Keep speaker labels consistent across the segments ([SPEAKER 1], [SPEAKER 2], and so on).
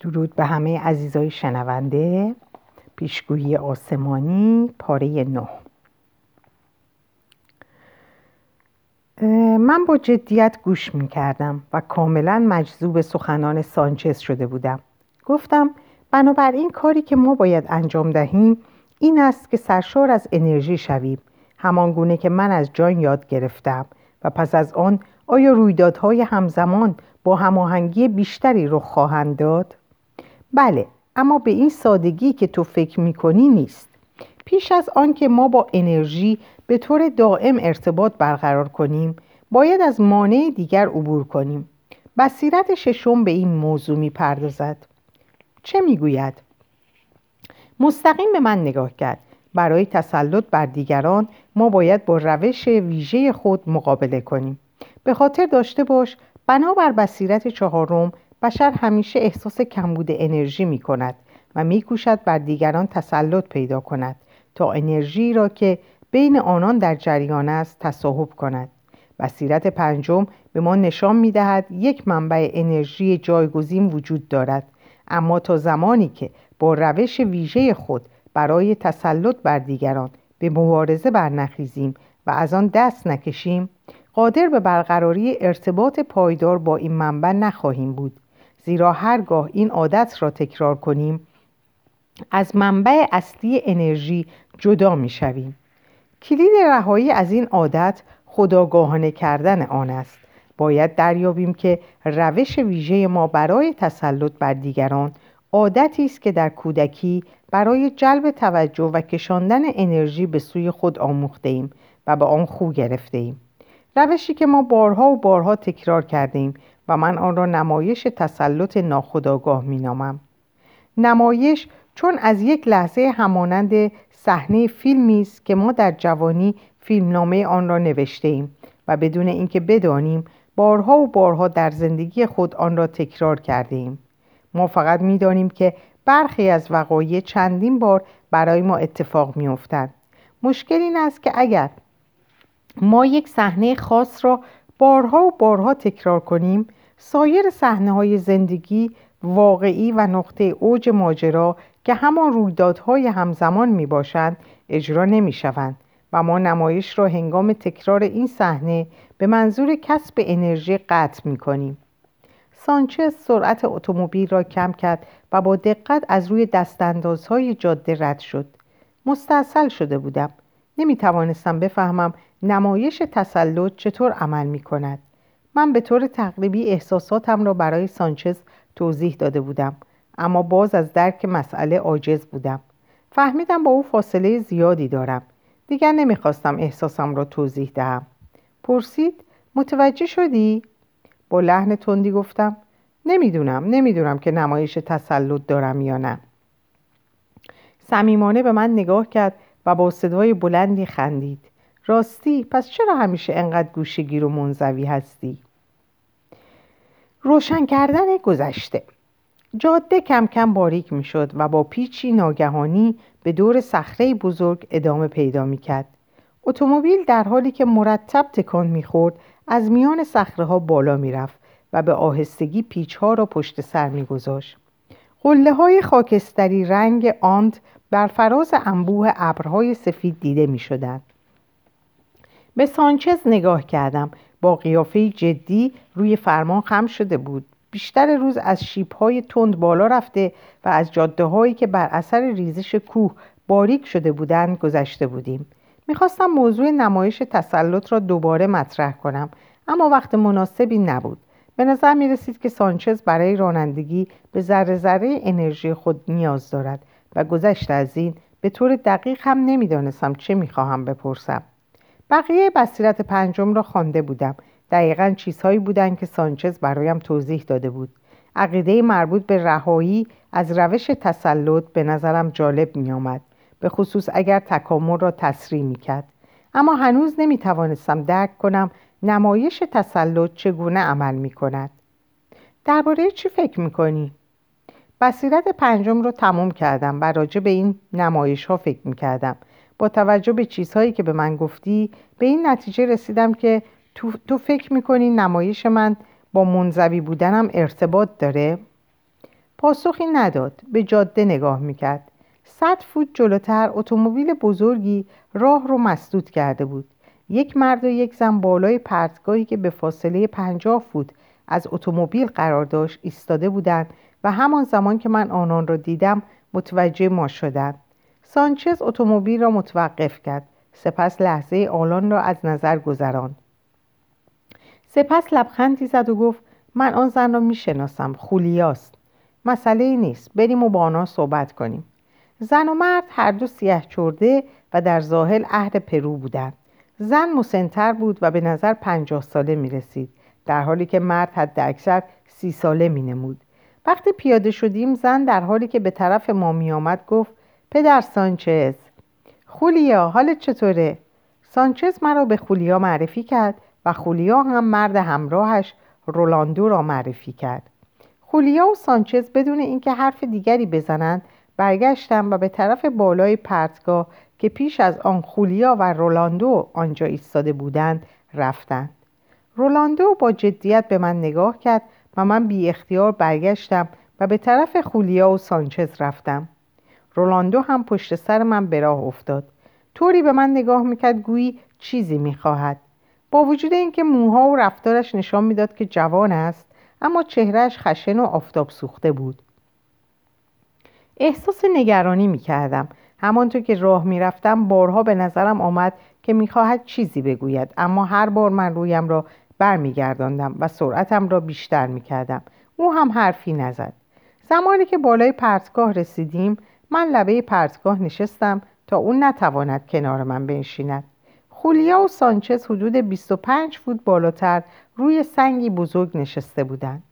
[SPEAKER 1] درود به همه عزیزای شنونده پیشگویی آسمانی پاره نه من با جدیت گوش می کردم و کاملا مجذوب سخنان سانچز شده بودم گفتم بنابراین کاری که ما باید انجام دهیم این است که سرشار از انرژی شویم همان گونه که من از جان یاد گرفتم و پس از آن آیا رویدادهای همزمان با هماهنگی بیشتری رخ خواهند داد؟ بله اما به این سادگی که تو فکر می‌کنی نیست. پیش از آنکه ما با انرژی به طور دائم ارتباط برقرار کنیم باید از مانع دیگر عبور کنیم. بصیرت ششم به این موضوع می‌پردازد. چه می‌گوید؟ مستقیم به من نگاه کرد. برای تسلط بر دیگران ما باید با روش ویژه خود مقابله کنیم. به خاطر داشته باش بنابر بصیرت چهارم بشر همیشه احساس کمبود انرژی می کند و می کوشد بر دیگران تسلط پیدا کند تا انرژی را که بین آنان در جریان است تصاحب کند. بصیرت پنجم به ما نشان می دهد یک منبع انرژی جایگزین وجود دارد. اما تا زمانی که با روش ویژه خود برای تسلط بر دیگران به مبارزه برنخیزیم و از آن دست نکشیم قادر به برقراری ارتباط پایدار با این منبع نخواهیم بود. زیرا هرگاه این عادت را تکرار کنیم از منبع اصلی انرژی جدا می شویم. کلید رهایی از این عادت خداگاهانه کردن آن است باید دریابیم که روش ویژه ما برای تسلط بر دیگران عادتی است که در کودکی برای جلب توجه و کشاندن انرژی به سوی خود آموخته ایم و به آن خو گرفته ایم روشی که ما بارها و بارها تکرار کرده و من آن را نمایش تسلط ناخداگاه می نامم. نمایش چون از یک لحظه همانند صحنه فیلمی است که ما در جوانی فیلمنامه آن را نوشته ایم و بدون اینکه بدانیم بارها و بارها در زندگی خود آن را تکرار کرده ایم. ما فقط می‌دانیم که برخی از وقایع چندین بار برای ما اتفاق میافتند مشکل این است که اگر ما یک صحنه خاص را بارها و بارها تکرار کنیم سایر صحنه های زندگی واقعی و نقطه اوج ماجرا که همان رویدادهای همزمان می باشند اجرا نمی شوند و ما نمایش را هنگام تکرار این صحنه به منظور کسب انرژی قطع می کنیم. سانچز سرعت اتومبیل را کم کرد و با دقت از روی دستاندازهای جاده رد شد. مستاصل شده بودم. نمی توانستم بفهمم نمایش تسلط چطور عمل می کند. من به طور تقریبی احساساتم را برای سانچز توضیح داده بودم اما باز از درک مسئله عاجز بودم. فهمیدم با او فاصله زیادی دارم. دیگر نمی‌خواستم احساسم را توضیح دهم. پرسید متوجه شدی؟ با لحن تندی گفتم نمی‌دونم نمی‌دونم که نمایش تسلط دارم یا نه. صمیمانه به من نگاه کرد و با صدای بلندی خندید. راستی پس چرا همیشه انقدر گوشگیر و منزوی هستی روشن کردن گذشته جاده کم کم باریک می شد و با پیچی ناگهانی به دور صخره بزرگ ادامه پیدا می کرد. اتومبیل در حالی که مرتب تکان می خورد از میان صخره ها بالا می رفت و به آهستگی پیچ ها را پشت سر می گذاشت. قله های خاکستری رنگ آند بر فراز انبوه ابرهای سفید دیده می شدند. به سانچز نگاه کردم. با قیافه جدی روی فرمان خم شده بود. بیشتر روز از شیبهای تند بالا رفته و از جاده هایی که بر اثر ریزش کوه باریک شده بودند گذشته بودیم. می‌خواستم موضوع نمایش تسلط را دوباره مطرح کنم اما وقت مناسبی نبود. به نظر می رسید که سانچز برای رانندگی به ذره ذره انرژی خود نیاز دارد و گذشته از این به طور دقیق هم نمی‌دانستم چه می‌خواهم بپرسم. بقیه بصیرت پنجم را خوانده بودم دقیقا چیزهایی بودند که سانچز برایم توضیح داده بود عقیده مربوط به رهایی از روش تسلط به نظرم جالب می آمد. به خصوص اگر تکامل را تسریع می کرد. اما هنوز نمی توانستم درک کنم نمایش تسلط چگونه عمل می کند. درباره چی فکر می کنی؟ بصیرت پنجم رو تمام کردم و راجع به این نمایش ها فکر می کردم. با توجه به چیزهایی که به من گفتی به این نتیجه رسیدم که تو, تو فکر می‌کنی نمایش من با منزوی بودنم ارتباط داره؟ پاسخی نداد به جاده نگاه می‌کرد. صد فوت جلوتر اتومبیل بزرگی راه رو مسدود کرده بود. یک مرد و یک زن بالای پرتگاهی که به فاصله پنجاه فوت از اتومبیل قرار داشت ایستاده بودند و همان زمان که من آنان را دیدم متوجه ما شدند. سانچز اتومبیل را متوقف کرد. سپس لحظه‌ای آنان را از نظر گذراند. سپس لبخندی زد و گفت من آن زن را می‌شناسم خولیاست مسئله ای نیست بریم و با آنها صحبت کنیم. زن و مرد هر دو سیه چرده و در ظاهر اهل پرو بودند. زن مسنتر بود و به نظر پنجاه ساله می رسید در حالی که مرد حد اکثر سی ساله می نمود وقتی پیاده شدیم زن در حالی که به طرف ما می آمد گفت پدر سانچز. خولیا حالت چطوره؟ سانچز مرا به خولیا معرفی کرد و خولیا هم مرد همراهش رولاندو را معرفی کرد. خولیا و سانچز بدون اینکه حرف دیگری بزنند برگشتم و به طرف بالای پرتگاه که پیش از آن خولیا و رولاندو آنجا ایستاده بودند رفتند. رولاندو با جدیت به من نگاه کرد و من بی اختیار برگشتم و به طرف خولیا و سانچز رفتم. رولاندو هم پشت سر من به راه افتاد. طوری به من نگاه می‌کرد گویی چیزی می‌خواهد. با وجود اینکه موها و رفتارش نشان می‌داد که جوان است اما چهرهش خشن و آفتاب سوخته بود. احساس نگرانی می‌کردم. همانطور که راه می‌رفتم بارها به نظرم آمد که می‌خواهد چیزی بگوید اما هر بار من رویم را برمیگرداندم و سرعتم را بیشتر می‌کردم. او هم حرفی نزد. زمانی که بالای پرتگاه رسیدیم من لبه پرتگاه نشستم تا او نتواند کنار من بنشیند. خولیا و سانچز حدود 25 فوت بالاتر روی سنگی بزرگ نشسته بودند.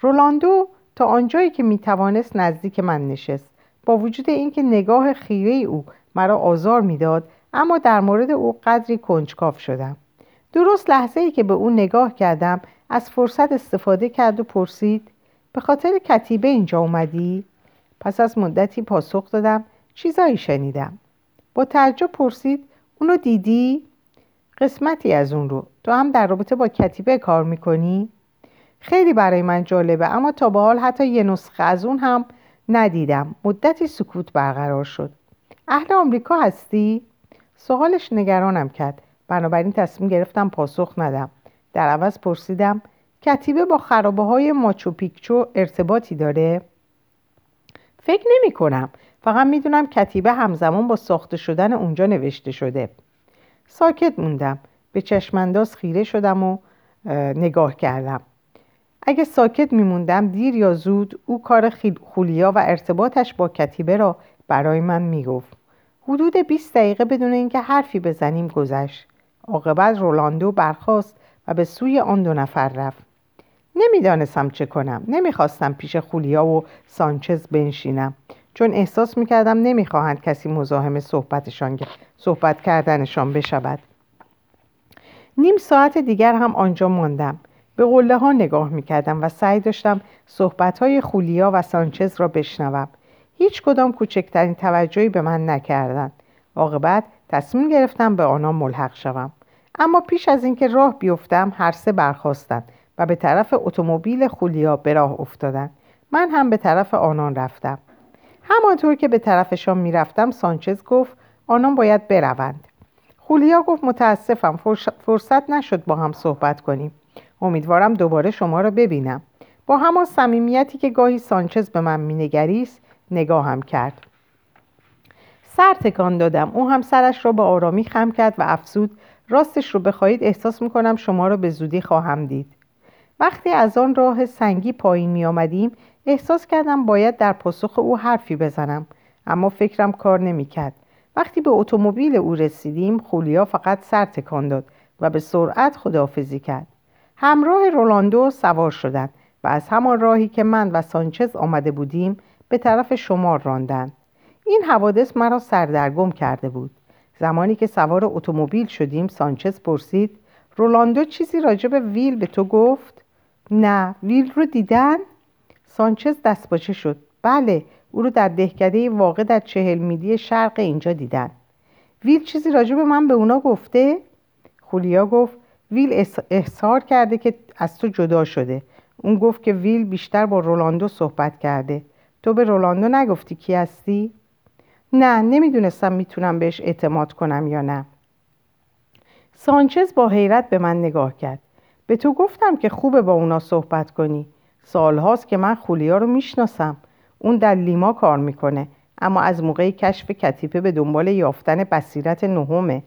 [SPEAKER 1] رولاندو تا آنجایی که می‌توانست نزدیک من نشست با وجود اینکه نگاه خیره او مرا آزار می‌داد اما در مورد او قدری کنجکاو شدم. درست لحظه ای که به او نگاه کردم از فرصت استفاده کرد و پرسید به خاطر کتیبه اینجا اومدی؟ پس از مدتی پاسخ دادم چیزایی شنیدم با تعجب پرسید اونو دیدی؟ قسمتی از اون رو تو هم در رابطه با کتیبه کار می‌کنی؟ خیلی برای من جالبه اما تا به حال حتی یه نسخه از اون هم ندیدم مدتی سکوت برقرار شد اهل آمریکا هستی؟ سوالش نگرانم کرد بنابراین تصمیم گرفتم پاسخ ندم در عوض پرسیدم کتیبه با خرابه های ماچو پیکچو ارتباطی داره؟ فکر نمی کنم. فقط می‌دونم کتیبه همزمان با ساخته شدن اونجا نوشته شده. ساکت موندم. به چشمانداز خیره شدم و نگاه کردم. اگه ساکت میموندم دیر یا زود او کار خولیا و ارتباطش با کتیبه را برای من می‌گفت حدود 20 دقیقه بدون اینکه حرفی بزنیم گذشت. عاقبت رولاندو برخاست و به سوی آن دو نفر رفت. نمی‌دانستم چه کنم. نمی‌خواستم پیش خولیا و سانچز بنشینم. چون احساس می‌کردم نمی‌خواهند کسی مزاحم صحبتشان صحبت کردنشان بشود. نیم ساعت دیگر هم آنجا ماندم. به قله ها نگاه می‌کردم و سعی داشتم صحبت های خولیا و سانچز را بشنوم. هیچ کدام کوچکترین توجهی به من نکردند. عاقبت تصمیم گرفتم به آنها ملحق شوم. اما پیش از اینکه راه بیفتم هر سه برخواستند و به طرف اتومبیل خولیا به راه افتادند من هم به طرف آنان رفتم. همانطور که به طرفشان می‌رفتم سانچز گفت آنان باید بروند. خولیا گفت متاسفم فرصت نشد با هم صحبت کنیم. امیدوارم دوباره شما را ببینم. با همان صمیمیتی که گاهی سانچز به من مینگریست نگاهم کرد. سر تکان دادم. او هم سرش را به آرامی خم کرد و افزود راستش رو بخواهید احساس می‌کنم شما را به زودی خواهم دید. وقتی از آن راه سنگی پایین می آمدیم احساس کردم باید در پاسخ او حرفی بزنم. اما فکرم کار نمی‌کرد. وقتی به اتومبیل او رسیدیم خولیا فقط سر تکان داد و به سرعت خداحافظی کرد. همراه رولاندو سوار شدند و از همان راهی که من و سانچز آمده بودیم به طرف شمار راندند. این حوادث مرا سردرگم کرده بود. زمانی که سوار اتومبیل شدیم سانچز پرسید رولاندو چیزی راجع به ویل به تو گفت؟ نه ویل رو دیدن؟ سانچز دستپاچه شد. بله او رو در دهکده واقع در چهل میلی شرق اینجا دیدن. ویل چیزی راجع به من به اونا گفته؟ خولیا گفت ویل احسار کرده که از تو جدا شده. اون گفت که ویل بیشتر با رولاندو صحبت کرده. تو به رولاندو نگفتی کی هستی؟ نه نمی‌دونستم می‌تونم بهش اعتماد کنم یا نه. سانچز با حیرت به من نگاه کرد. به تو گفتم که خوبه با اونا صحبت کنی. سالهاست که من خولیا رو می‌شناسم. اون در لیما کار می‌کنه اما از موقع کشف کتیپه به دنبال یافتن بصیرت نهمه.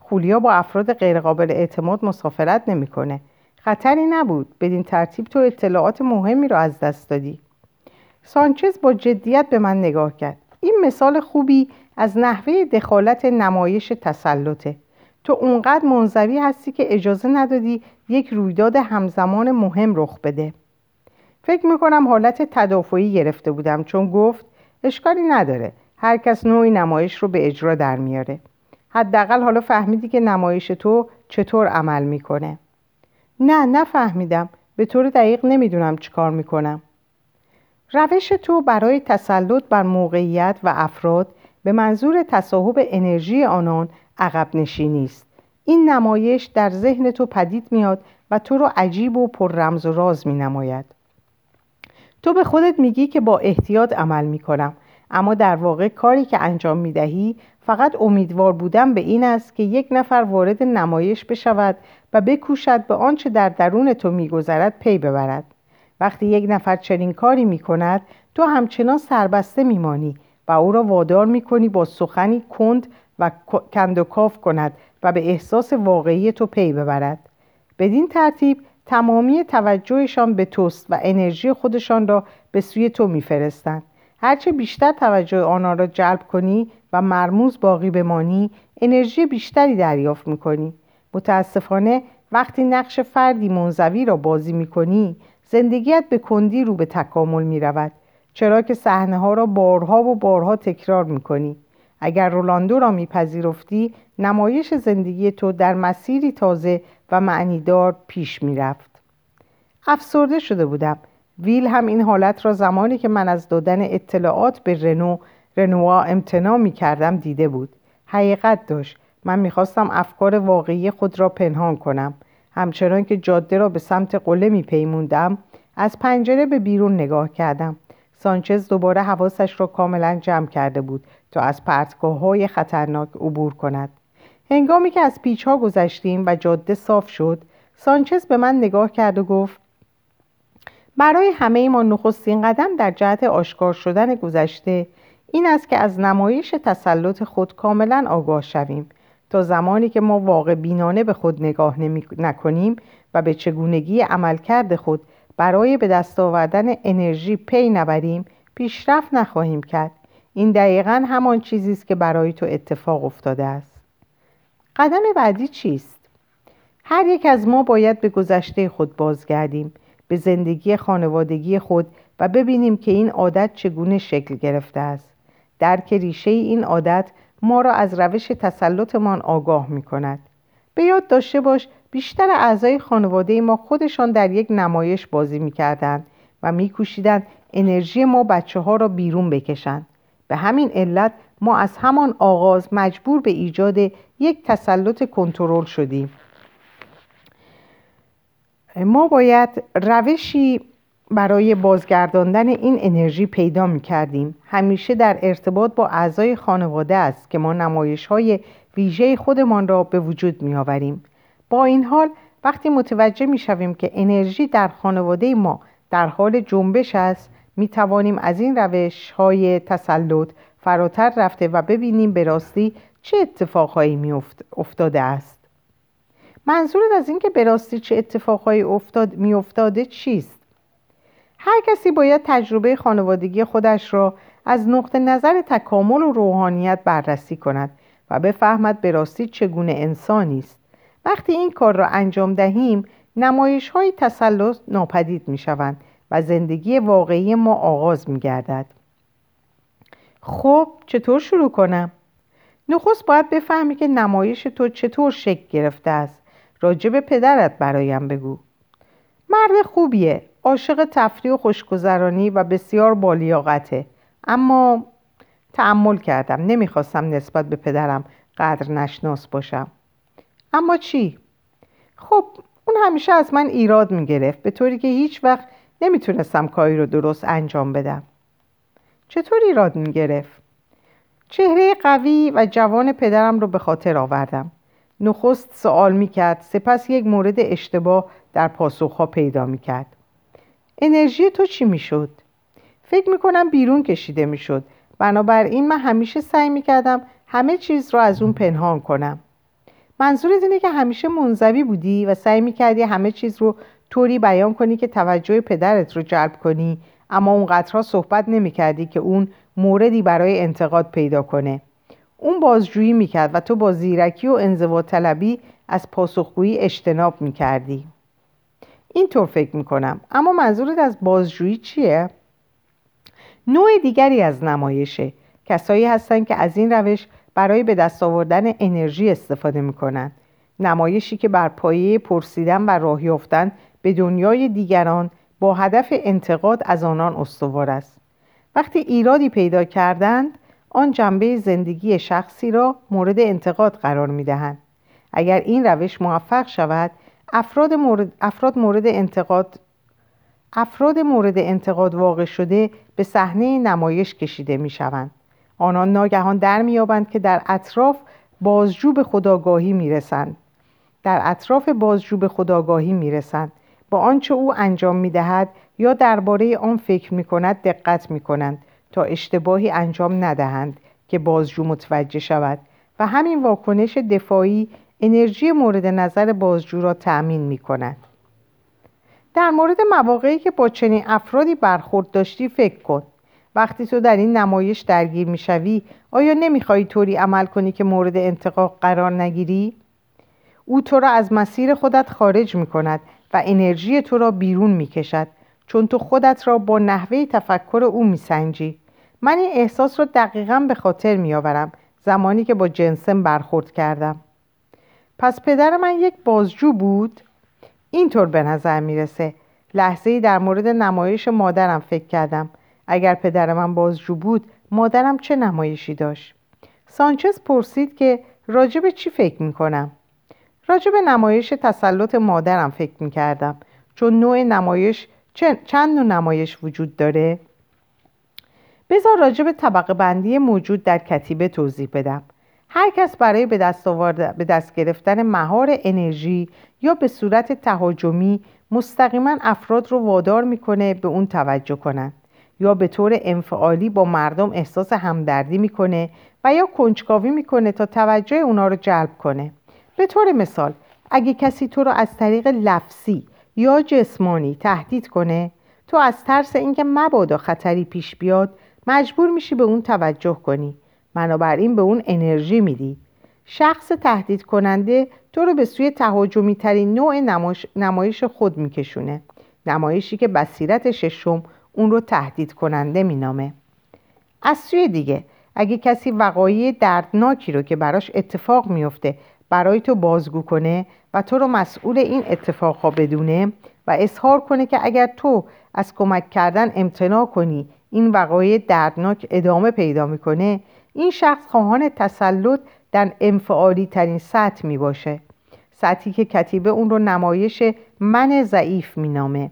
[SPEAKER 1] خولیا با افراد غیرقابل اعتماد مسافرت نمی‌کنه. خطری نبود. بدین ترتیب تو اطلاعات مهمی رو از دست دادی. سانچز با جدیت به من نگاه کرد. این مثال خوبی از نحوه دخالت نمایش تسلطه. تو اونقدر منظوی هستی که اجازه ندادی یک رویداد همزمان مهم رخ بده. فکر می‌کنم حالت تدافعی گرفته بودم چون گفت اشکالی نداره. هر کس نوعی نمایش رو به اجرا در میاره. حداقل حالا فهمیدی که نمایش تو چطور عمل می‌کنه. نه نفهمیدم. به طور دقیق نمی‌دونم چیکار می‌کنم. روش تو برای تسلط بر موقعیت و افراد به منظور تصاحب انرژی آنان عقب نشینی است. این نمایش در ذهن تو پدید میاد و تو رو عجیب و پر رمز و راز می نماید تو به خودت میگی که با احتیاط عمل می کنم اما در واقع کاری که انجام می دهی فقط امیدوار بودن به این است که یک نفر وارد نمایش بشود و بکوشد به آنچه در درون تو میگذرد پی ببرد. وقتی یک نفر چنین کاری می کند تو همچنان سربسته میمانی و او را وادار می کنی با سخنی کند و کند و کاف کند و به احساس واقعی تو پی ببرد. بدین ترتیب تمامی توجهشان به توست و انرژی خودشان را به سوی تو میفرستند. هرچه بیشتر توجه آنها را جلب کنی و مرموز باقی بمانی انرژی بیشتری دریافت می‌کنی. متاسفانه وقتی نقش فردی منزوی را بازی می‌کنی زندگیت به کندی رو به تکامل می‌رود چرا که صحنه ها را بارها و بارها تکرار می‌کنی. اگر رولاندو را میپذیرفتی نمایش زندگی تو در مسیری تازه و معنیدار پیش می‌رفت. افسرده شده بودم. ویل هم این حالت را زمانی که من از دادن اطلاعات به رنو رنوا امتناع می کردم دیده بود. حقیقت داشت من می‌خواستم افکار واقعی خود را پنهان کنم. همچنان که جاده را به سمت قله میپیموندم از پنجره به بیرون نگاه کردم. سانچز دوباره حواسش را کاملا جمع کرده بود. تا از پرتگاه های خطرناک عبور کند. هنگامی که از پیچ ها گذشتیم و جاده صاف شد سانچز به من نگاه کرد و گفت برای همه ما نخستین قدم در جهت آشکار شدن گذشته این است که از نمایش تسلط خود کاملا آگاه شویم تا زمانی که ما واقع بینانه به خود نگاه نمی نکنیم و به چگونگی عملکرد خود برای به دست آوردن انرژی پی نبریم پیشرفت نخواهیم کرد. این دقیقا همان چیزی است که برای تو اتفاق افتاده است. قدم بعدی چیست؟ هر یک از ما باید به گذشته خود بازگردیم به زندگی خانوادگی خود و ببینیم که این عادت چگونه شکل گرفته است. درک ریشه این عادت ما را از روش تسلطمان آگاه می کند به یاد داشته باش بیشتر اعضای خانواده ما خودشان در یک نمایش بازی می کردن و می انرژی ما بچه ها را بیرون بکشند. به همین علت ما از همان آغاز مجبور به ایجاد یک تسلط کنترل شدیم. ما باید روشی برای بازگرداندن این انرژی پیدا می کردیم همیشه در ارتباط با اعضای خانواده است که ما نمایش های ویژه خودمان را به وجود می آوریم با این حال وقتی متوجه می شویم که انرژی در خانواده ما در حال جنبش است می توانیم از این روش های تسلط فراتر رفته و ببینیم به راستی چه اتفاقهایی می افتاده است. منظورت از اینکه به راستی چه اتفاقهایی افتاد می افتاده چیست؟ هر کسی باید تجربه خانوادگی خودش را از نقطه نظر تکامل و روحانیت بررسی کند و بفهمد به راستی چگونه انسانی است. وقتی این کار را انجام دهیم نمایش های تسلط ناپدید می شوند و زندگی واقعی ما آغاز می گردد. خب چطور شروع کنم؟ نخست باید بفهمی که نمایش تو چطور شکل گرفته است. راجب پدرت برایم بگو. مرد خوبیه. عاشق تفریح و خوشگذرانی و بسیار بالیاقته. اما تعمل کردم. نمی‌خواستم نسبت به پدرم قدر نشناس باشم. اما چی؟ خب اون همیشه از من ایراد می‌گرفت. به طوری که هیچ وقت نمی‌تونستم کاری رو درست انجام بدم. چطور ایراد می‌گرفت؟ چهره قوی و جوان پدرم رو به خاطر آوردم. نخست سوال می‌کرد سپس یک مورد اشتباه در پاسخها پیدا می‌کرد. انرژی تو چی می‌شد؟ فکر می‌کنم بیرون کشیده می‌شد. بنابراین من همیشه سعی می‌کردم همه چیز رو از اون پنهان کنم. منظورت اینه که همیشه منزوی بودی و سعی می‌کردی همه چیز رو طوری بیان کنی که توجه پدرت رو جلب کنی. اما اونقدرها صحبت نمی‌کردی که اون موردی برای انتقاد پیدا کنه. اون بازجویی می‌کرد و تو با زیرکی و انزوا طلبی از پاسخگویی اجتناب می‌کردی اینطور فکر می‌کنم اما منظورت از بازجویی چیه؟ نوع دیگری از نمایشه. کسایی هستند که از این روش برای به دست آوردن انرژی استفاده می‌کنند نمایشی که بر پایه پرسیدن و راه یافتن به دنیای دیگران با هدف انتقاد از آنان استوار است وقتی ایرادی پیدا کردند آن جنبه زندگی شخصی را مورد انتقاد قرار می دهند. اگر این روش موفق شود افراد مورد, افراد مورد انتقاد افراد مورد انتقاد واقع شده به صحنه نمایش کشیده می شوند. آنان ناگهان در میابند که در اطراف بازجو به خداگاهی می‌رسند در اطراف بازجو به خداگاهی می‌رسند با آنچه او انجام می‌دهد یا درباره آن فکر می‌کند دقت می‌کنند تا اشتباهی انجام ندهند که بازجو متوجه شود و همین واکنش دفاعی انرژی مورد نظر بازجو را تأمین می کند. در مورد مواقعی که با چنین افرادی برخورد داشتی فکر کن وقتی تو در این نمایش درگیر می‌شوی آیا نمی‌خواهی طوری عمل کنی که مورد انتقاق قرار نگیری؟ او تو را از مسیر خودت خارج می کند و انرژی تو را بیرون می کشد چون تو خودت را با نحوه تفکر او می سنجی. من این احساس را دقیقا به خاطر می آورم زمانی که با جنسم برخورد کردم. پس پدر من یک بازجو بود؟ اینطور به نظر می‌رسه. لحظه ای در مورد نمایش مادرم فکر کردم. اگر پدر من بازجو بود مادرم چه نمایشی داشت؟ سانچز پرسید که راجب چی فکر می‌کنم؟ راجب نمایش تسلط مادرم فکر می‌کردم. چون نوع نمایش چند نوع نمایش وجود داره؟ بذار راجب طبقه بندی موجود در کتیبه توضیح بدم. هر کس برای به دست, به دست گرفتن مهار انرژی یا به صورت تهاجمی مستقیما افراد رو وادار می‌کنه به اون توجه کنند. یا به طور انفعالی با مردم احساس همدردی می‌کنه و یا کنجکاوی می‌کنه تا توجه اونا رو جلب کنه. به طور مثال اگه کسی تو رو از طریق لفظی یا جسمانی تهدید کنه تو از ترس اینکه مبادا خطری پیش بیاد مجبور میشی به اون توجه کنی. بنابراین به اون انرژی میدی. شخص تهدید کننده تو رو به سوی تهاجمی ترین نوع نمایش خود میکشونه. نمایشی که بصیرت ششم اون رو تهدید کننده مینامه. از سوی دیگه اگه کسی وقایع دردناکی رو که براش اتفاق میفته برای تو بازگو کنه و تو رو مسئول این اتفاقها بدونه و اظهار کنه که اگر تو از کمک کردن امتناع کنی این وقایع دردناک ادامه پیدا می‌کنه این شخص خواهان تسلط در انفعالی ترین سطح می باشه سطحی که کتیبه اون رو نمایش من ضعیف مینامه.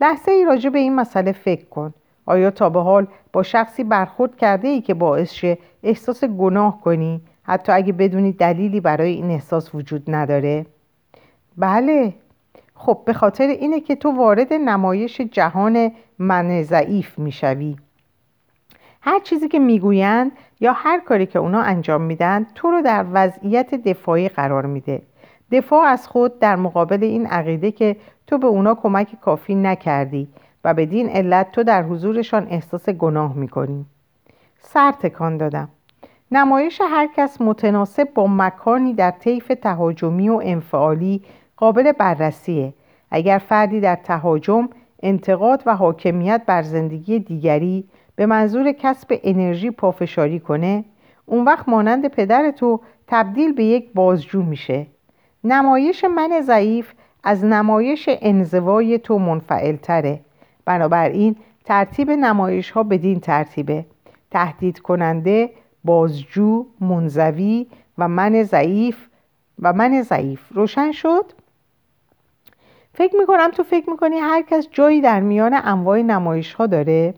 [SPEAKER 1] لحظه ای راجع به این مسئله فکر کن. آیا تا به حال با شخصی برخورد کرده ای که باعث شه احساس گناه کنی؟ حتی اگه بدونی دلیلی برای این احساس وجود نداره؟ بله. خب به خاطر اینه که تو وارد نمایش جهان من ضعیف می‌شوی. هر چیزی که می‌گویند یا هر کاری که اونا انجام میدن تو رو در وضعیت دفاعی قرار میده. دفاع از خود در مقابل این عقیده که تو به اونا کمک کافی نکردی و بدین علت تو در حضورشان احساس گناه می‌کنی. سر تکان دادم. نمایش هر کس متناسب با مکانی در طیف تهاجمی و انفعالی قابل بررسیه. اگر فردی در تهاجم انتقاد و حاکمیت بر زندگی دیگری به منظور کسب انرژی پافشاری کنه اون وقت مانند پدر تو تبدیل به یک بازجو میشه. نمایش من ضعیف از نمایش انزوای تو منفعل تره بنابراین ترتیب نمایش ها بدین ترتیبه. تهدید کننده بازجو منزوی و من ضعیف و من ضعیف. روشن شد؟ فکر می‌کنم تو فکر می‌کنی هر کس جایی در میان انواع نمایش ها داره؟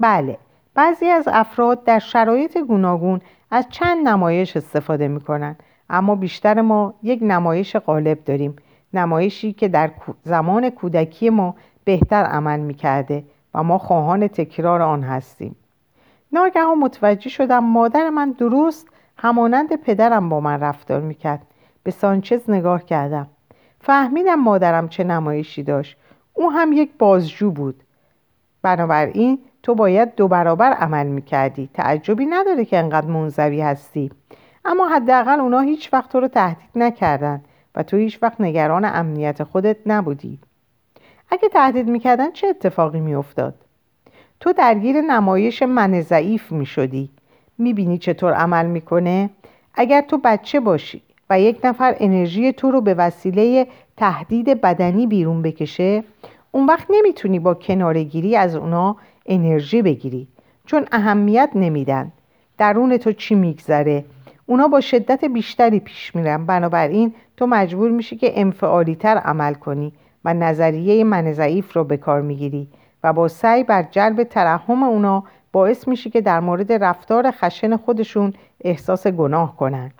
[SPEAKER 1] بله. بعضی از افراد در شرایط گوناگون از چند نمایش استفاده می‌کنن اما بیشتر ما یک نمایش غالب داریم. نمایشی که در زمان کودکی ما بهتر عمل می‌کرده و ما خواهان تکرار آن هستیم. ناگهان متوجه شدم مادر من درست همانند پدرم با من رفتار می‌کرد. به سانچز نگاه کردم. فهمیدم مادرم چه نمایشی داشت. او هم یک بازجو بود. بنابراین تو باید دو برابر عمل می‌کردی. تعجبی نداره که انقدر منزوی هستی. اما حداقل اونا هیچ وقت تو رو تهدید نکردن و تو هیچ وقت نگران امنیت خودت نبودی. اگه تهدید می‌کردن چه اتفاقی میافتاد؟ تو درگیر نمایش من ضعیف می‌شدی. می‌بینی چطور عمل می‌کنه؟ اگر تو بچه باشی و یک نفر انرژی تو رو به وسیله تهدید بدنی بیرون بکشه اون وقت نمی‌تونی با کنارگیری از اونا انرژی بگیری چون اهمیت نمیدن. درون تو چی میگذره؟ اونا با شدت بیشتری پیش میرن. بنابراین تو مجبور میشی که انفعالی تر عمل کنی و نظریه من ضعیف رو به کار می‌گیری. و با سعی بر جلب ترحم اونا باعث میشی که در مورد رفتار خشن خودشون احساس گناه کنن.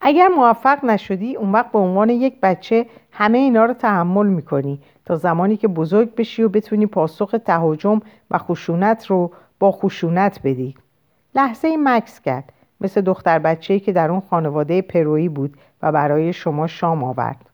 [SPEAKER 1] اگر موفق نشدی اون وقت به عنوان یک بچه همه اینا رو تحمل می‌کنی تا زمانی که بزرگ بشی و بتونی پاسخ تهاجم و خشونت رو با خشونت بدی. لحظه مکس کرد. مثل دختر بچه‌ای که در اون خانواده پرویی بود و برای شما شام آورد.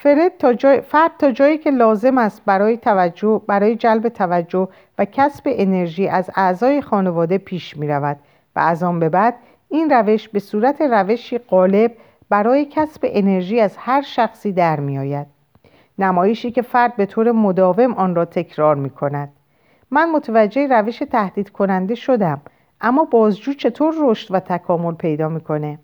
[SPEAKER 1] فرد تا جای، فرد تا جایی که لازم است برای, توجه، برای جلب توجه و کسب انرژی از اعضای خانواده پیش می رود و از آن به بعد این روش به صورت روشی غالب برای کسب انرژی از هر شخصی در می آید. نمایشی که فرد به طور مداوم آن را تکرار می کند. من متوجه روش تهدید کننده شدم اما بازجو چطور رشد و تکامل پیدا می‌کنه؟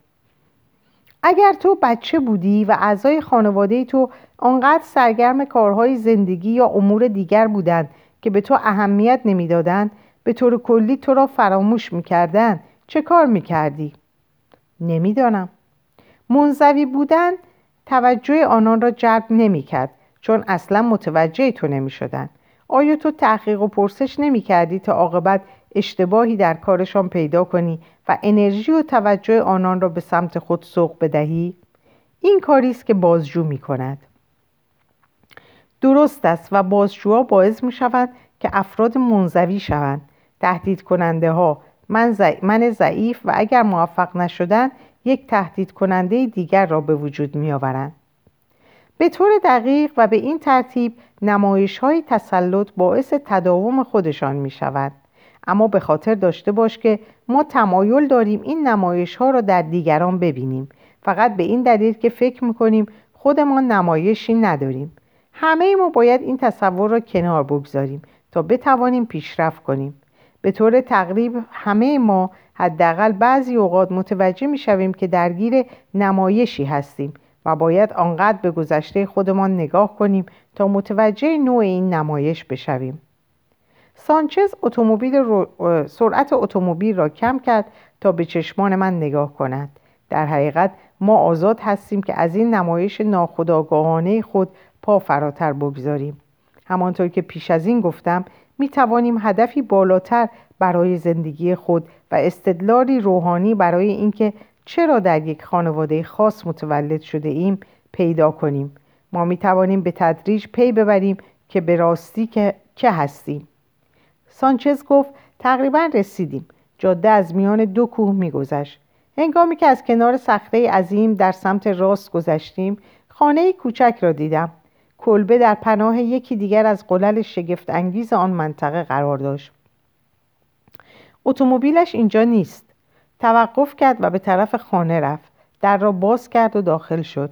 [SPEAKER 1] اگر تو بچه بودی و اعضای خانواده تو آنقدر سرگرم کارهای زندگی یا امور دیگر بودند که به تو اهمیت نمی‌دادند به طور کلی تو را فراموش می‌کردند چه کار می‌کردی؟ نمی‌دانم منزوی بودن توجه آنان را جلب نمی‌کرد چون اصلا متوجه تو نمی‌شدند آیا تو تحقیق و پرسش نمی‌کردی تا عاقبت اشتباهی در کارشان پیدا کنی و انرژی و توجه آنان را به سمت خود سوق بدهی این کاری است که بازجو می کند. درست است و بازجوها باعث می شوند که افراد منزوی شوند. تهدید کننده ها من, من ضعیف و اگر موفق نشدن یک تهدید کننده دیگر را به وجود می آورند. به طور دقیق و به این ترتیب نمایش های تسلط باعث تداوم خودشان می شود. اما به خاطر داشته باش که ما تمایل داریم این نمایش ها را در دیگران ببینیم. فقط به این دلیل که فکر می‌کنیم خودمان نمایشی نداریم. همه ما باید این تصور را کنار بگذاریم تا بتوانیم پیشرفت کنیم. به طور تقریب همه ما حداقل بعضی اوقات متوجه می‌شویم که درگیر نمایشی هستیم و باید آنقدر به گذشته خودمان نگاه کنیم تا متوجه نوع این نمایش بشویم. سانچز اتومبیل سرعت اتومبیل را کم کرد تا به چشمان من نگاه کند. در حقیقت ما آزاد هستیم که از این نمایش ناخودآگاهانه خود پا فراتر بگذاریم. همانطور که پیش از این گفتم می توانیم هدفی بالاتر برای زندگی خود و استدلالی روحانی برای اینکه چرا در یک خانواده خاص متولد شده ایم پیدا کنیم. ما می توانیم به تدریج پی ببریم که به راستی که, که هستیم. سانچز گفت تقریبا رسیدیم. جاده از میان دو کوه میگذشت. هنگامی که از کنار صخره عظیم در سمت راست گذشتیم خانه کوچک را دیدم. کلبه در پناه یکی دیگر از قلل شگفت انگیز آن منطقه قرار داشت. اتومبیلش اینجا نیست. توقف کرد و به طرف خانه رفت. در را باز کرد و داخل شد.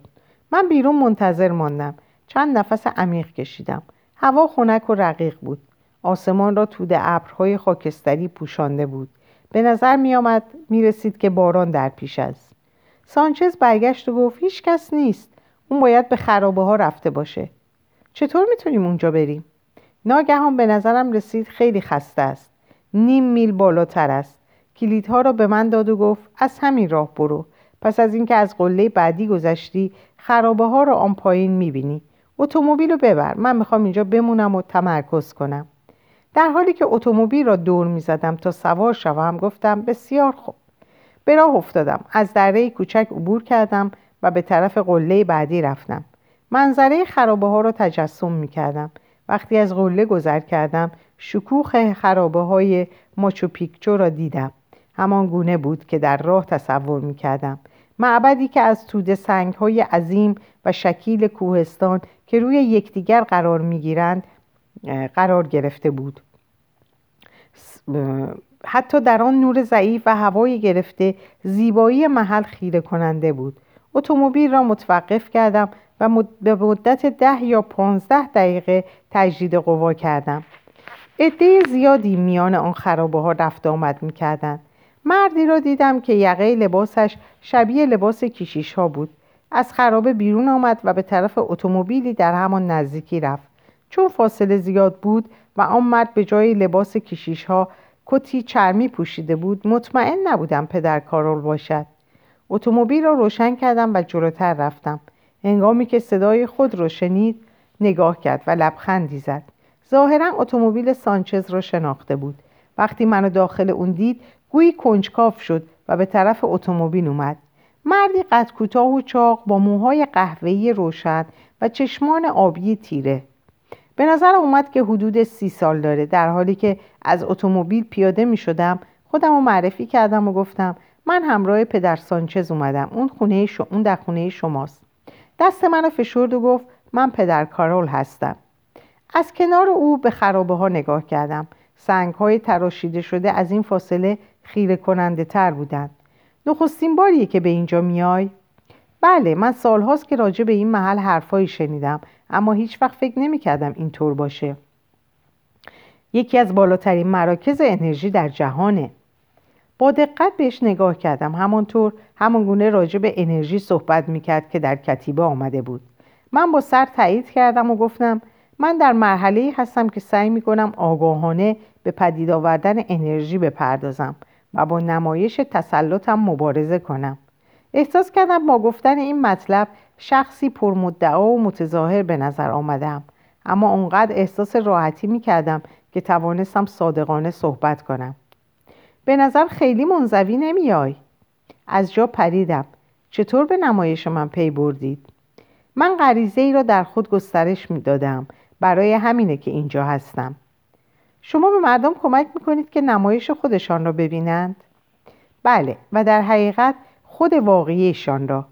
[SPEAKER 1] من بیرون منتظر ماندم. چند نفس عمیق کشیدم. هوا خنک و رقیق بود. آسمان را تود ابرهای خاکستری پوشانده بود. به نظر می آمد می رسید که باران در پیش است. سانچز برگشت و گفت هیچ کس نیست. اون باید به خرابه ها رفته باشه. چطور می‌تونیم اونجا بریم؟ ناگهان به نظرم رسید خیلی خسته است. نیم میل بالاتر است. کلیدها را به من داد و گفت از همین راه برو. پس از اینکه از قله بعدی گذشتی خرابه ها رو آن پایین می‌بینی. اتومبیل رو ببر. من می‌خوام اینجا بمونم و تمرکز کنم. در حالی که اتومبیل را دور می‌زدم تا سوار شوم گفتم بسیار خوب. به راه افتادم. از دره کوچک عبور کردم و به طرف قله بعدی رفتم. منظره خرابه ها را تجسم می کردم وقتی از قله گذر کردم شکوخ خرابه های ماچو پیکچو را دیدم. همان گونه بود که در راه تصور می کردم معبدی که از توده سنگ های عظیم و شکیل کوهستان که روی یکدیگر قرار می گیرند قرار گرفته بود. حتی در آن نور ضعیف و هوای گرفته زیبایی محل خیره کننده بود. اتومبیل را متوقف کردم و به مدت ده یا پانزده دقیقه تجدید قوا کردم. عده زیادی میان آن خرابه ها رفت آمد می‌کردند. مردی را دیدم که یقه لباسش شبیه لباس کشیش ها بود. از خرابه بیرون آمد و به طرف اتومبیلی در همان نزدیکی رفت. چون فاصله زیاد بود و آن مرد به جای لباس کشیش ها کتی چرمی پوشیده بود مطمئن نبودم پدر کارول باشد. اتومبیل را روشن کردم و جلوتر رفتم. هنگامی که صدای خود را شنید نگاه کرد و لبخندی زد. ظاهرا اتومبیل سانچز را شناخته بود. وقتی منو داخل اون دید گویی کنجکاف شد و به طرف اتومبیل اومد. مردی قد کوتاه و چاق با موهای قهوه‌ای روشن و چشمان آبی تیره. به نظر اومد که حدود سی سال داره در حالی که از اتومبیل پیاده می شدم. خودم رو معرفی کردم و گفتم من همراه پدر سانچز اومدم. اون, خونه اون در خونه شماست. دست منو فشرد و گفت من پدر کارول هستم. از کنار او به خرابه ها نگاه کردم. سنگ های تراشیده شده از این فاصله خیره کننده تر بودند. نخستین باریه که به اینجا میای؟ بله من سالهاست که راجع به این محل حرفایی شنیدم. اما هیچ وقت فکر نمی کردم اینطور باشه. یکی از بالاترین مراکز انرژی در جهانه. با دقت بهش نگاه کردم. همانطور همان گونه راجع به انرژی صحبت می‌کرد که در کتیبه آمده بود. من با سر تایید کردم و گفتم من در مرحله هستم که سعی می‌کنم آگاهانه به پدید آوردن انرژی بپردازم و با نمایش تسلطم مبارزه کنم. احساس کردم با گفتن این مطلب شخصی پرمدعا و متظاهر به نظر آمدم. اما اونقدر احساس راحتی می کردم که توانستم صادقانه صحبت کنم. به نظر خیلی منزوی نمیای. از جا پریدم. چطور به نمایش من پی بردید؟ من غریزه ای را در خود گسترش می دادم برای همینه که اینجا هستم. شما به مردم کمک می‌کنید که نمایش خودشان را ببینند؟ بله و در حقیقت خود واقعیشان را.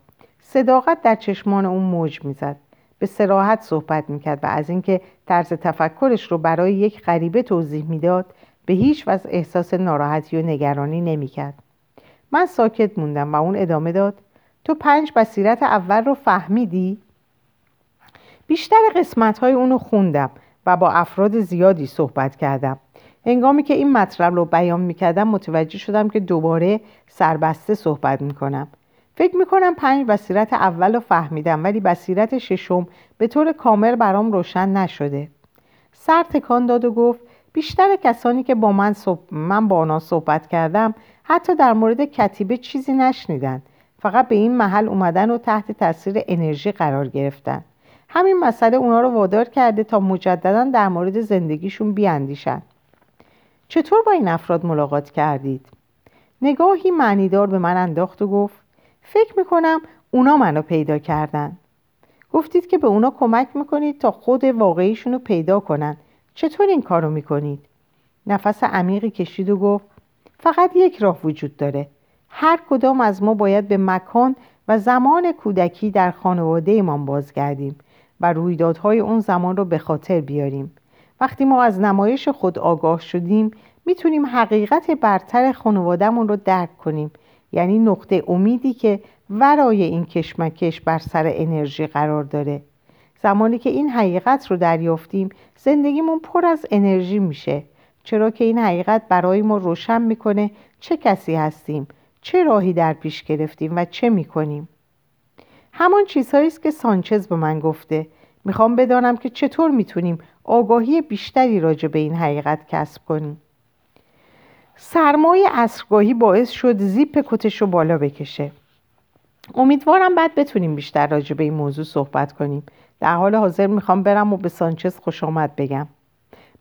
[SPEAKER 1] صداقت در چشمان اون موج می‌زد. به سراحت صحبت می‌کرد و از اینکه طرز تفکرش رو برای یک غریبه توضیح می‌داد به هیچ وجه احساس ناراحتی و نگرانی نمی‌کرد. من ساکت موندم و اون ادامه داد تو پنج بصیرت اول رو فهمیدی؟ بیشتر قسمت های اونو خوندم و با افراد زیادی صحبت کردم. هنگامی که این مطلب رو بیان می‌کردم متوجه شدم که دوباره سربسته صحبت می‌کنم. فکر می‌کنم پنج بصیرت اول رو فهمیدم ولی بصیرت ششم به طور کامل برام روشن نشده. سر تکان داد و گفت بیشتر کسانی که با من, من با آنها صحبت کردم حتی در مورد کتیبه چیزی نشنیدن. فقط به این محل اومدن و تحت تاثیر انرژی قرار گرفتن. همین مسئله اونا رو وادار کرده تا مجددا در مورد زندگیشون بیاندیشن. چطور با این افراد ملاقات کردید؟ نگاهی معنیدار به من انداخت و گفت فکر می‌کنم اونا منو پیدا کردن. گفتید که به اونا کمک می‌کنید تا خود واقعیشون رو پیدا کنن. چطور این کارو می‌کنید؟ نفس عمیقی کشید و گفت فقط یک راه وجود داره. هر کدام از ما باید به مکان و زمان کودکی در خانواده ایمان بازگردیم و رویدادهای اون زمان رو به خاطر بیاریم. وقتی ما از نمایش خود آگاه شدیم می‌تونیم حقیقت برتر خانوادهمون رو درک کنیم یعنی نقطه امیدی که ورای این کشمکش بر سر انرژی قرار داره. زمانی که این حقیقت رو دریافتیم زندگیمون پر از انرژی میشه. چرا که این حقیقت برای ما روشن می‌کنه چه کسی هستیم چه راهی در پیش گرفتیم و چه می‌کنیم. همان چیزهایی است که سانچز به من گفته. می‌خوام بدانم که چطور می‌تونیم آگاهی بیشتری راجع به این حقیقت کسب کنیم. سرمای اصرگاهی باعث شد زیپ کتش رو بالا بکشه. امیدوارم بعد بتونیم بیشتر راجع به این موضوع صحبت کنیم. در حال حاضر می‌خوام برم و به سانچز خوش آمد بگم.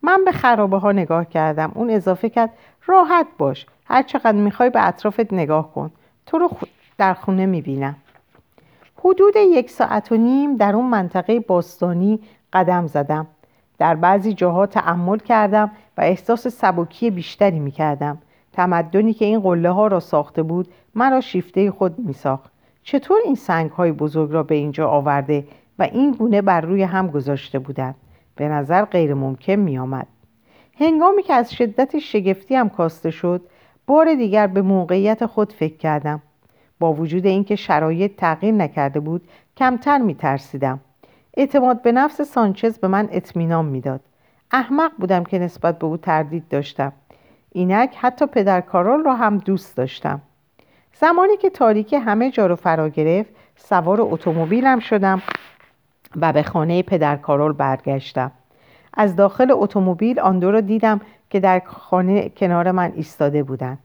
[SPEAKER 1] من به خرابه ها نگاه کردم. اون اضافه کرد راحت باش. هر چقدر می‌خوای به اطرافت نگاه کن. تو رو در خونه می‌بینم. حدود یک ساعت و نیم در اون منطقه باستانی قدم زدم. در بعضی جاها تعمل کردم و احساس سبکی بیشتری می‌کردم. تمدنی که این قله ها را ساخته بود مرا شیفته خود میساخت. چطور این سنگ های بزرگ را به اینجا آورده و این گونه بر روی هم گذاشته بودند؟ به نظر غیر ممکن می آمد. هنگامی که از شدت شگفتی هم کاسته شد بار دیگر به موقعیت خود فکر کردم. با وجود اینکه شرایط تغییر نکرده بود کمتر می ترسیدم اعتماد به نفس سانچز به من اطمینان می‌داد. احمق بودم که نسبت به او تردید داشتم. اینک حتی پدر کارول را هم دوست داشتم. زمانی که تاریکی همه جا رو فرا گرفت سوار اتومبیلم شدم و به خانه پدر کارول برگشتم. از داخل اتومبیل آن دو را دیدم که در خانه کنار من ایستاده بودند.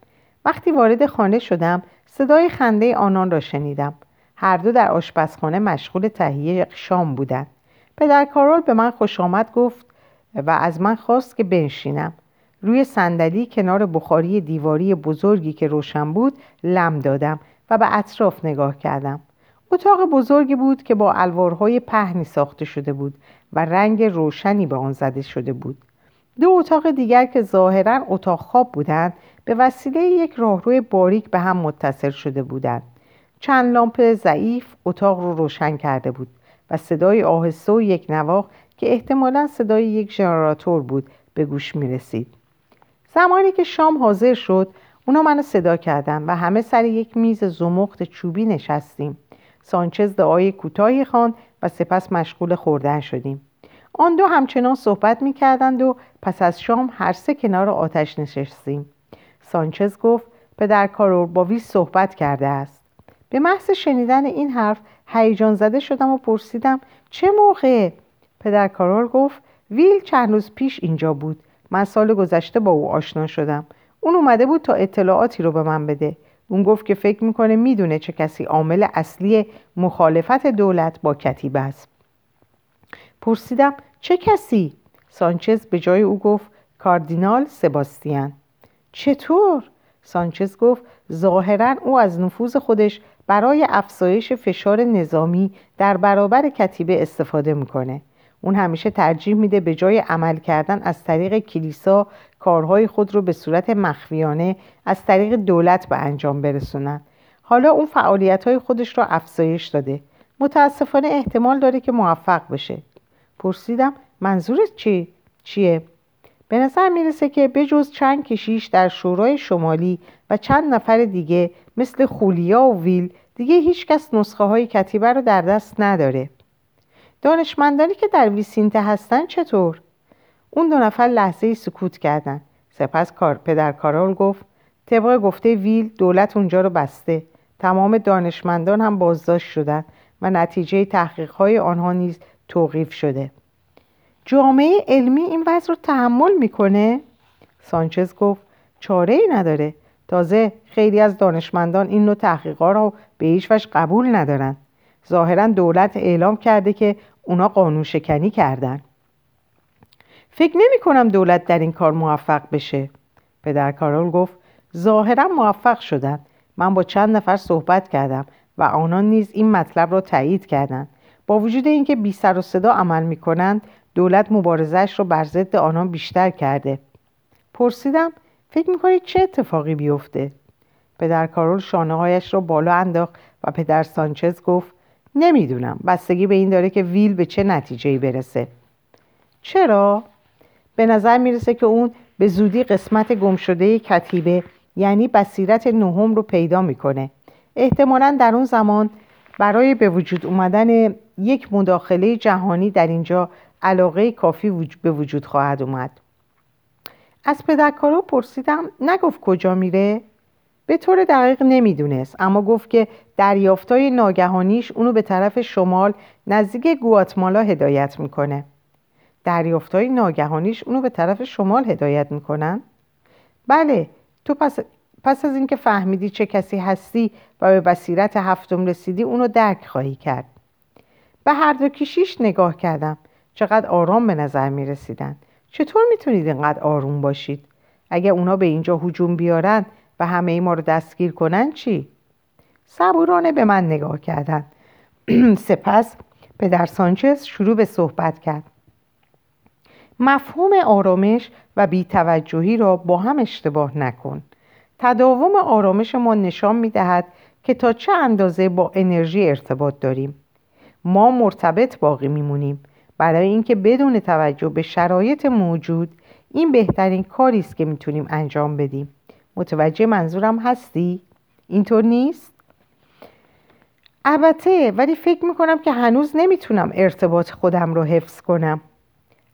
[SPEAKER 1] وقتی وارد خانه شدم صدای خنده آنان را شنیدم. هر دو در آشپزخانه مشغول تهیه شام بودند. پدر کارول به من خوش آمد گفت و از من خواست که بنشینم. روی صندلی کنار بخاری دیواری بزرگی که روشن بود لم دادم و به اطراف نگاه کردم. اتاق بزرگی بود که با الوارهای پهنی ساخته شده بود و رنگ روشنی به آن زده شده بود. دو اتاق دیگر که ظاهرا اتاق خواب بودند به وسیله یک راهروی باریک به هم متصل شده بودند. چند لامپ ضعیف اتاق رو روشن کرده بود و صدای آهسته و یک نواخ که احتمالا صدای یک ژنراتور بود به گوش می رسید. زمانی که شام حاضر شد اونا منو صدا کردن و همه سر یک میز زمخت چوبی نشستیم. سانچز دعای کوتاهی خواند و سپس مشغول خوردن شدیم. آن دو همچنان صحبت می کردند و پس از شام هر سه کنار آتش نشستیم. سانچز گفت پدر کارول با ویل صحبت کرده است. به محض شنیدن این حرف هیجان زده شدم و پرسیدم چه موقع؟ پدر کارول گفت ویل چند روز پیش اینجا بود. من سال گذشته با او آشنا شدم. اون اومده بود تا اطلاعاتی رو به من بده. اون گفت که فکر می‌کنه می‌دونه چه کسی عامل اصلی مخالفت دولت با کتیبه است. پرسیدم چه کسی؟ سانچز به جای او گفت کاردینال سباستیان چطور؟ سانچز گفت ظاهرا او از نفوذ خودش برای افزایش فشار نظامی در برابر کتیبه استفاده می‌کنه اون همیشه ترجیح میده به جای عمل کردن از طریق کلیسا کارهای خود رو به صورت مخفیانه از طریق دولت به انجام برسونن حالا اون فعالیت های خودش را افزایش داده متاسفانه احتمال داره که موفق بشه پرسیدم منظورت چی؟ چیه؟ به نظر می‌رسه که بجز چند کشیش در شورای شمالی و چند نفر دیگه مثل خولیا و ویل دیگه هیچکس نسخه های کتیبه رو در دست نداره. دانشمندانی که در ویسینته هستن چطور؟ اون دو نفر لحظه سکوت کردن. سپس کار پدر کارول گفت طبق گفته ویل دولت اونجا رو بسته. تمام دانشمندان هم بازداشت شدن و نتیجه تحقیقهای آنها نیز توقیف شده. جامعه علمی این وضع رو تحمل می‌کنه؟ سانچز گفت چاره ای نداره. تازه خیلی از دانشمندان این نوع تحقیقات رو به هیچ وجه قبول ندارن. ظاهرا دولت اعلام کرده که اونا قانون شکنی کردن. فکر نمی کنم دولت در این کار موفق بشه. پدر کارول گفت ظاهرا موفق شدن. من با چند نفر صحبت کردم و آنان نیز این مطلب را تایید کردند. با وجود اینکه بی سر و صدا عمل می کنند دولت مبارزش را بر ضد آنان بیشتر کرده. پرسیدم فکر می‌کنید چه اتفاقی بیفته؟ پدر کارول شانه هایش را بالا انداخت و پدر سانچز گفت نمی‌دونم. بستگی به این داره که ویل به چه نتیجه برسه. چرا؟ به نظر می‌رسه که اون به زودی قسمت گمشده کتیبه یعنی بصیرت نهم رو پیدا می‌کنه. احتمالا در اون زمان برای به وجود اومدن یک مداخله جهانی در اینجا علاقه کافی به وجود خواهد اومد. از پدرکارو پرسیدم نگفت کجا میره؟ به طور دقیق نمی‌دونست اما گفت که دریافتای ناگهانیش اونو به طرف شمال نزدیک گواتمالا هدایت می‌کنه دریافتای ناگهانیش اونو به طرف شمال هدایت می‌کنن؟ بله تو پس پس از اینکه فهمیدی چه کسی هستی و به بصیرت هفتم رسیدی اونو درک خواهی کرد به هر دو کشیش نگاه کردم چقدر آرام به نظر می رسیدن چطور می‌تونید اینقدر آروم باشید؟ اگه اونا به اینجا هجوم بیارن و همه ما رو دستگیر کنن چی؟ صبورانه به من نگاه کردند سپس پدر سانچز شروع به صحبت کرد. مفهوم آرامش و بیتوجهی را با هم اشتباه نکن. تداوم آرامش ما نشان می دهد که تا چه اندازه با انرژی ارتباط داریم. ما مرتبط باقی میمونیم. برای اینکه بدون توجه به شرایط موجود این بهترین کاری است که می‌تونیم انجام بدیم. متوجه منظورم هستی؟ اینطور نیست؟ البته ولی فکر می‌کنم که هنوز نمی‌تونم ارتباط خودم رو حفظ کنم.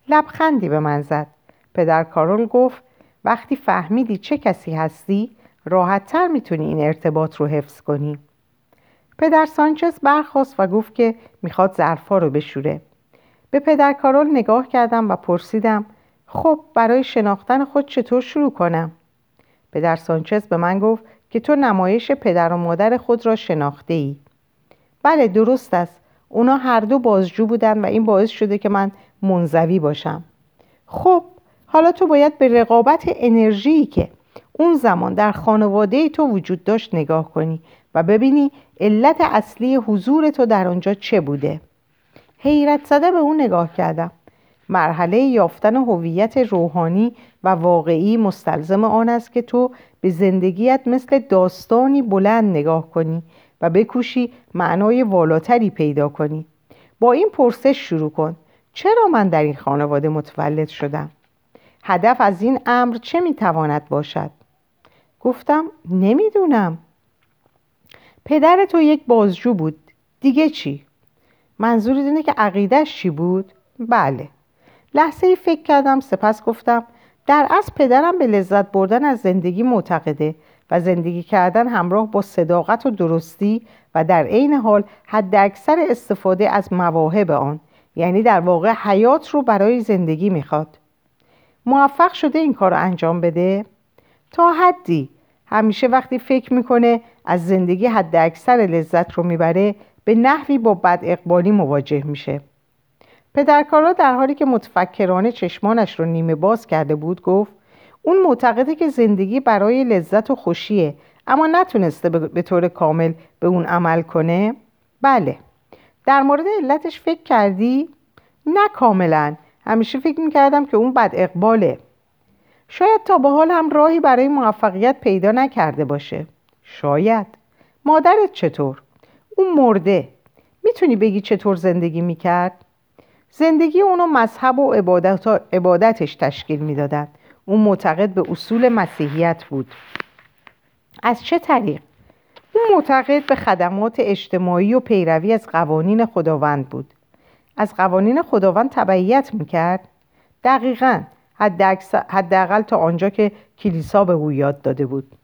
[SPEAKER 1] لبخندی به من زد. پدر کارول گفت وقتی فهمیدی چه کسی هستی راحتتر می‌تونی این ارتباط رو حفظ کنی. پدر سانچز برخواست و گفت که می‌خواد ظرفا رو بشوره. به پدر کارول نگاه کردم و پرسیدم خب برای شناختن خود چطور شروع کنم؟ پدر سانچز به من گفت که تو نمایش پدر و مادر خود را شناخته ای بله درست است. اونا هر دو بازجو بودن و این باعث شده که من منزوی باشم. خب حالا تو باید به رقابت انرژی که اون زمان در خانواده تو وجود داشت نگاه کنی و ببینی علت اصلی حضور تو در آنجا چه بوده. حیرت زده به اون نگاه کردم. مرحله یافتن هویت روحانی و واقعی مستلزم آن است که تو به زندگیت مثل داستانی بلند نگاه کنی و بکوشی معنای والاتری پیدا کنی. با این پرسش شروع کن. چرا من در این خانواده متولد شدم؟ هدف از این امر چه می‌تواند باشد؟ گفتم نمی‌دونم. پدر تو یک بازجو بود. دیگه چی؟ منظور اینه که عقیدش چی بود؟ بله. لحظه ای فکر کردم سپس گفتم در اصل پدرم به لذت بردن از زندگی معتقده و زندگی کردن همراه با صداقت و درستی و در عین حال حد اکثر استفاده از مواهب آن یعنی در واقع حیات رو برای زندگی می‌خواد. موفق شده این کار رو انجام بده؟ تا حدی. همیشه وقتی فکر می‌کنه از زندگی حد اکثر لذت رو می‌بره به نحوی با بد اقبالی مواجه میشه. پدرکارا در حالی که متفکرانه چشمانش رو نیمه باز کرده بود گفت اون معتقده که زندگی برای لذت و خوشیه اما نتونسته به طور کامل به اون عمل کنه. بله. در مورد علتش فکر کردی؟ نه کاملا. همیشه فکر می‌کردم که اون بد اقباله شاید تا به حال هم راهی برای موفقیت پیدا نکرده باشه. شاید. مادرت چطور؟ اون مرده می‌تونی بگی چطور زندگی می‌کرد؟ زندگی اونو مذهب و عبادت عبادتش تشکیل می‌دادن اون معتقد به اصول مسیحیت بود از چه طریق؟ اون معتقد به خدمات اجتماعی و پیروی از قوانین خداوند بود از قوانین خداوند تبعیت می‌کرد؟ دقیقا حداقل تا آنجا که کلیسا به او یاد داده بود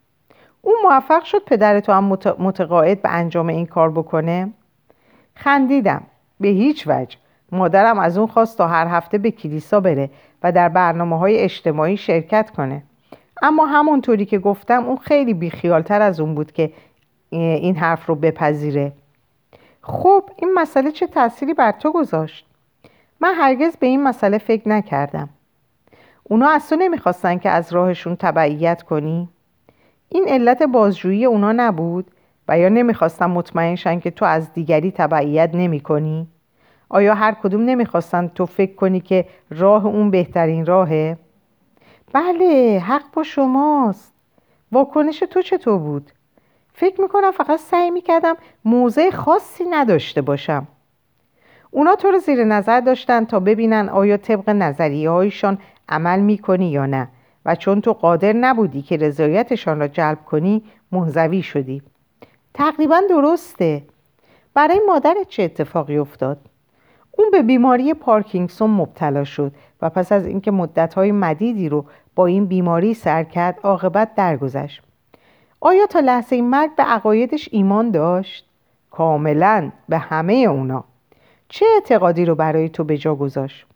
[SPEAKER 1] او موفق شد پدر تو هم متقاعد به انجام این کار بکنه؟ خندیدم به هیچ وجه مادرم از اون خواست تا هر هفته به کلیسا بره و در برنامه های اجتماعی شرکت کنه اما همونطوری که گفتم اون خیلی بیخیالتر از اون بود که این حرف رو بپذیره خب این مسئله چه تأثیری بر تو گذاشت؟ من هرگز به این مسئله فکر نکردم اونا از تو نمی‌خواستن که از راهشون تبعیت کنی؟ این علت بازجویی اونا نبود و یا نمی‌خواستن مطمئن که تو از دیگری تبعیت نمی کنی؟ آیا هر کدوم نمی‌خواستن تو فکر کنی که راه اون بهترین راهه؟ بله حق با شماست واکنش تو چطور بود؟ فکر می‌کنم فقط سعی می‌کردم موضع خاصی نداشته باشم اونا تو رو زیر نظر داشتن تا ببینن آیا طبق نظریه هایشان عمل می‌کنی یا نه و چون تو قادر نبودی که رضایتشان را جلب کنی منزوی شدی تقریبا درسته برای مادرت چه اتفاقی افتاد؟ اون به بیماری پارکینگسون مبتلا شد و پس از اینکه مدتهای مدیدی رو با این بیماری سر کرد عاقبت درگذشت آیا تا لحظه مرگ به عقایدش ایمان داشت؟ کاملا به همه اونا چه اعتقادی رو برای تو به جا گذاشت؟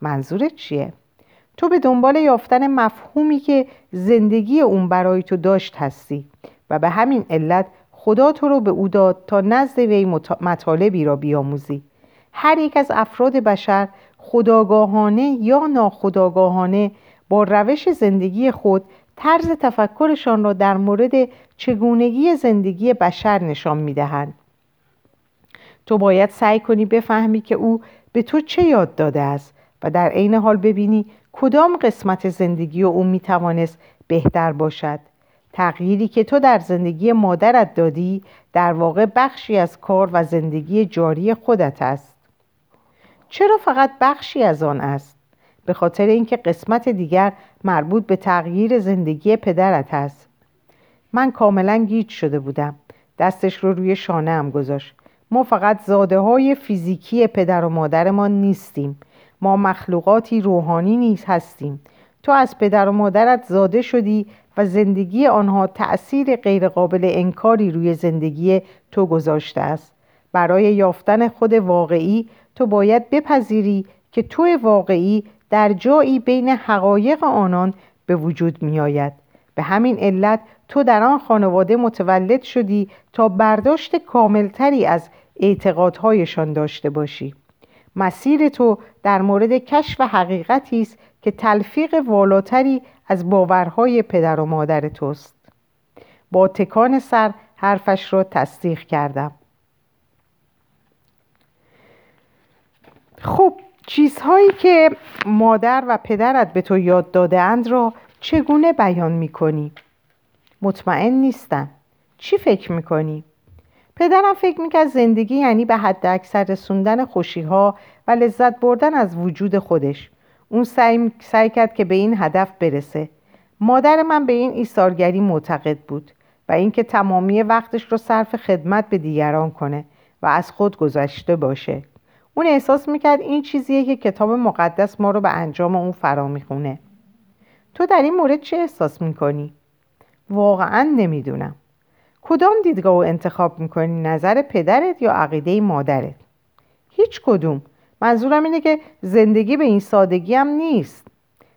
[SPEAKER 1] منظورت چیه؟ تو به دنبال یافتن مفهومی که زندگی اون برای تو داشت هستی و به همین علت خدا تو رو به او داد تا نزد وی مطالبی را بیاموزی. هر یک از افراد بشر خداگاهانه یا ناخداگاهانه با روش زندگی خود طرز تفکرشان را در مورد چگونگی زندگی بشر نشان می‌دهند. تو باید سعی کنی بفهمی که او به تو چه یاد داده است و در عین حال ببینی کدام قسمت زندگی او می‌توانست بهتر باشد؟ تغییری که تو در زندگی مادرت دادی در واقع بخشی از کار و زندگی جاری خودت است. چرا فقط بخشی از آن است؟ به خاطر اینکه قسمت دیگر مربوط به تغییر زندگی پدرت است. من کاملا گیج شده بودم. دستش رو روی شانه هم گذاشت. ما فقط زاده های فیزیکی پدر و مادرمان نیستیم. ما مخلوقاتی روحانی نیز هستیم. تو از پدر و مادرت زاده شدی و زندگی آنها تأثیر غیرقابل انکاری روی زندگی تو گذاشته است. برای یافتن خود واقعی تو باید بپذیری که تو واقعی در جایی بین حقایق آنان به وجود می آید. به همین علت تو در آن خانواده متولد شدی تا برداشت کاملتری از اعتقادهایشان داشته باشی. مسیر تو در مورد کشف حقیقتی است که تلفیق والاتری از باورهای پدر و مادر توست با تکان سر حرفش را تصدیق کردم خب چیزهایی که مادر و پدرت به تو یاد داده اند را چگونه بیان می کنی؟ مطمئن نیستم چی فکر می کنی؟ پدرم فکر می‌کرد زندگی یعنی به حد اکثر رسوندن خوشیها و لذت بردن از وجود خودش. اون سعی, سعی کرد که به این هدف برسه. مادر من به این ایثارگری معتقد بود و اینکه تمامی وقتش رو صرف خدمت به دیگران کنه و از خود گذشته باشه. اون احساس می‌کرد این چیزیه که کتاب مقدس ما رو به انجام اون فرا می‌خونه. تو در این مورد چه احساس می‌کنی؟ واقعا نمی‌دونم. کدام دیدگاه رو انتخاب می‌کنی؟ نظر پدرت یا عقیده مادرت؟ هیچ کدوم. منظورم اینه که زندگی به این سادگی هم نیست.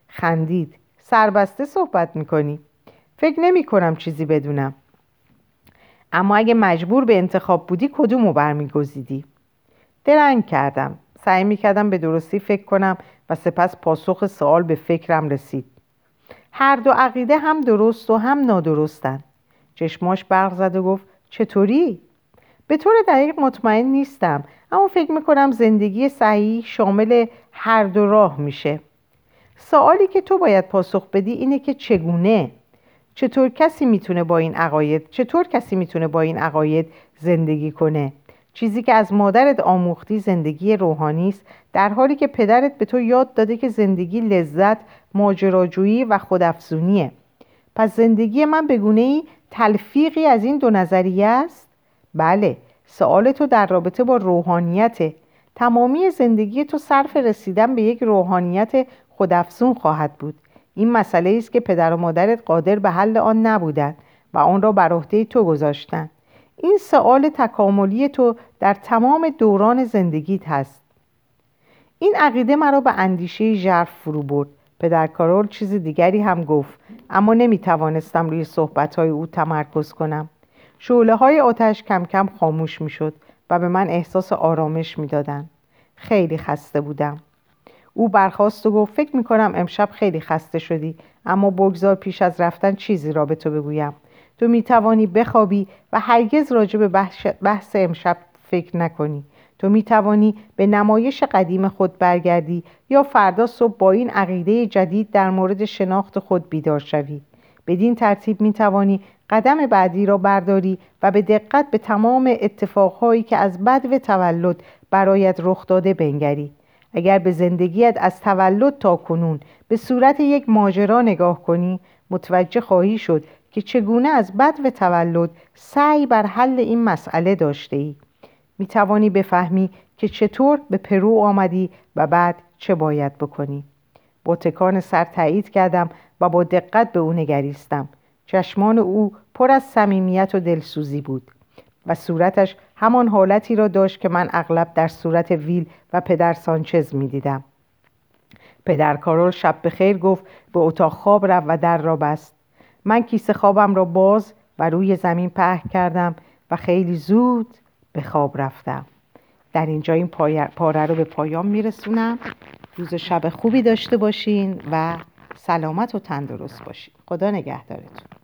[SPEAKER 1] خندید. سربسته صحبت می‌کنی. فکر نمی کنم چیزی بدونم. اما اگه مجبور به انتخاب بودی کدوم رو برمیگزیدی؟ درنگ کردم. سعی می‌کردم به درستی فکر کنم و سپس پاسخ سوال به فکرم رسید. هر دو عقیده هم درست و هم نادرستن چشماش برق زد و گفت چطوری؟ به طور دقیق مطمئن نیستم اما فکر می‌کنم زندگی صحیح شامل هر دو راه میشه. سوالی که تو باید پاسخ بدی اینه که چگونه؟ چطور کسی می‌تونه با این عقاید چطور کسی می‌تونه با این عقاید زندگی کنه؟ چیزی که از مادرت آموختی زندگی روحانی است در حالی که پدرت به تو یاد داده که زندگی لذت ماجراجویی و خودافزونیه. پس زندگی من به گونه ای تلفیقی از این دو نظریه است؟ بله سوال تو در رابطه با روحانیت تمامی زندگی تو صرف رسیدن به یک روحانیت خودافزون خواهد بود. این مسئله است که پدر و مادرت قادر به حل آن نبودند و آن را بر عهده تو گذاشتند. این سوال تکاملی تو در تمام دوران زندگیت هست. این عقیده مرا به اندیشه ژرف فرو برد. پدر کارول چیز دیگری هم گفت. اما نمی توانستم روی صحبت های او تمرکز کنم. شعله های آتش کم کم خاموش می شد و به من احساس آرامش می‌دادند. خیلی خسته بودم. او برخواست و گفت فکر می کنم امشب خیلی خسته شدی اما بگذار پیش از رفتن چیزی را به تو بگویم. تو می توانی بخوابی و هرگز راجع به بحث امشب فکر نکنی. تو می توانی به نمایش قدیم خود برگردی یا فردا صبح با این عقیده جدید در مورد شناخت خود بیدار شوی. بدین ترتیب می توانی قدم بعدی را برداری و به دقت به تمام اتفاقهایی که از بد و تولد برایت رخ داده بنگری. اگر به زندگیت از تولد تا کنون به صورت یک ماجرا نگاه کنی متوجه خواهی شد که چگونه از بد و تولد سعی بر حل این مسئله داشته ای می توانی بفهمی که چطور به پرو آمدی و بعد چه باید بکنی. با تکان سر تایید کردم و با دقت به او نگریستم. چشمان او پر از صمیمیت و دلسوزی بود و صورتش همان حالتی را داشت که من اغلب در صورت ویل و پدر سانچز می دیدم. پدر کارول شب به خیر گفت به اتاق خواب رفت و در را بست. من کیسه خوابم را باز و روی زمین پهن کردم و خیلی زود به خواب رفتم. در اینجا این پاره رو به پایان میرسونم. روز شب خوبی داشته باشین و سلامت و تندرست باشین. خدا نگهدارتون.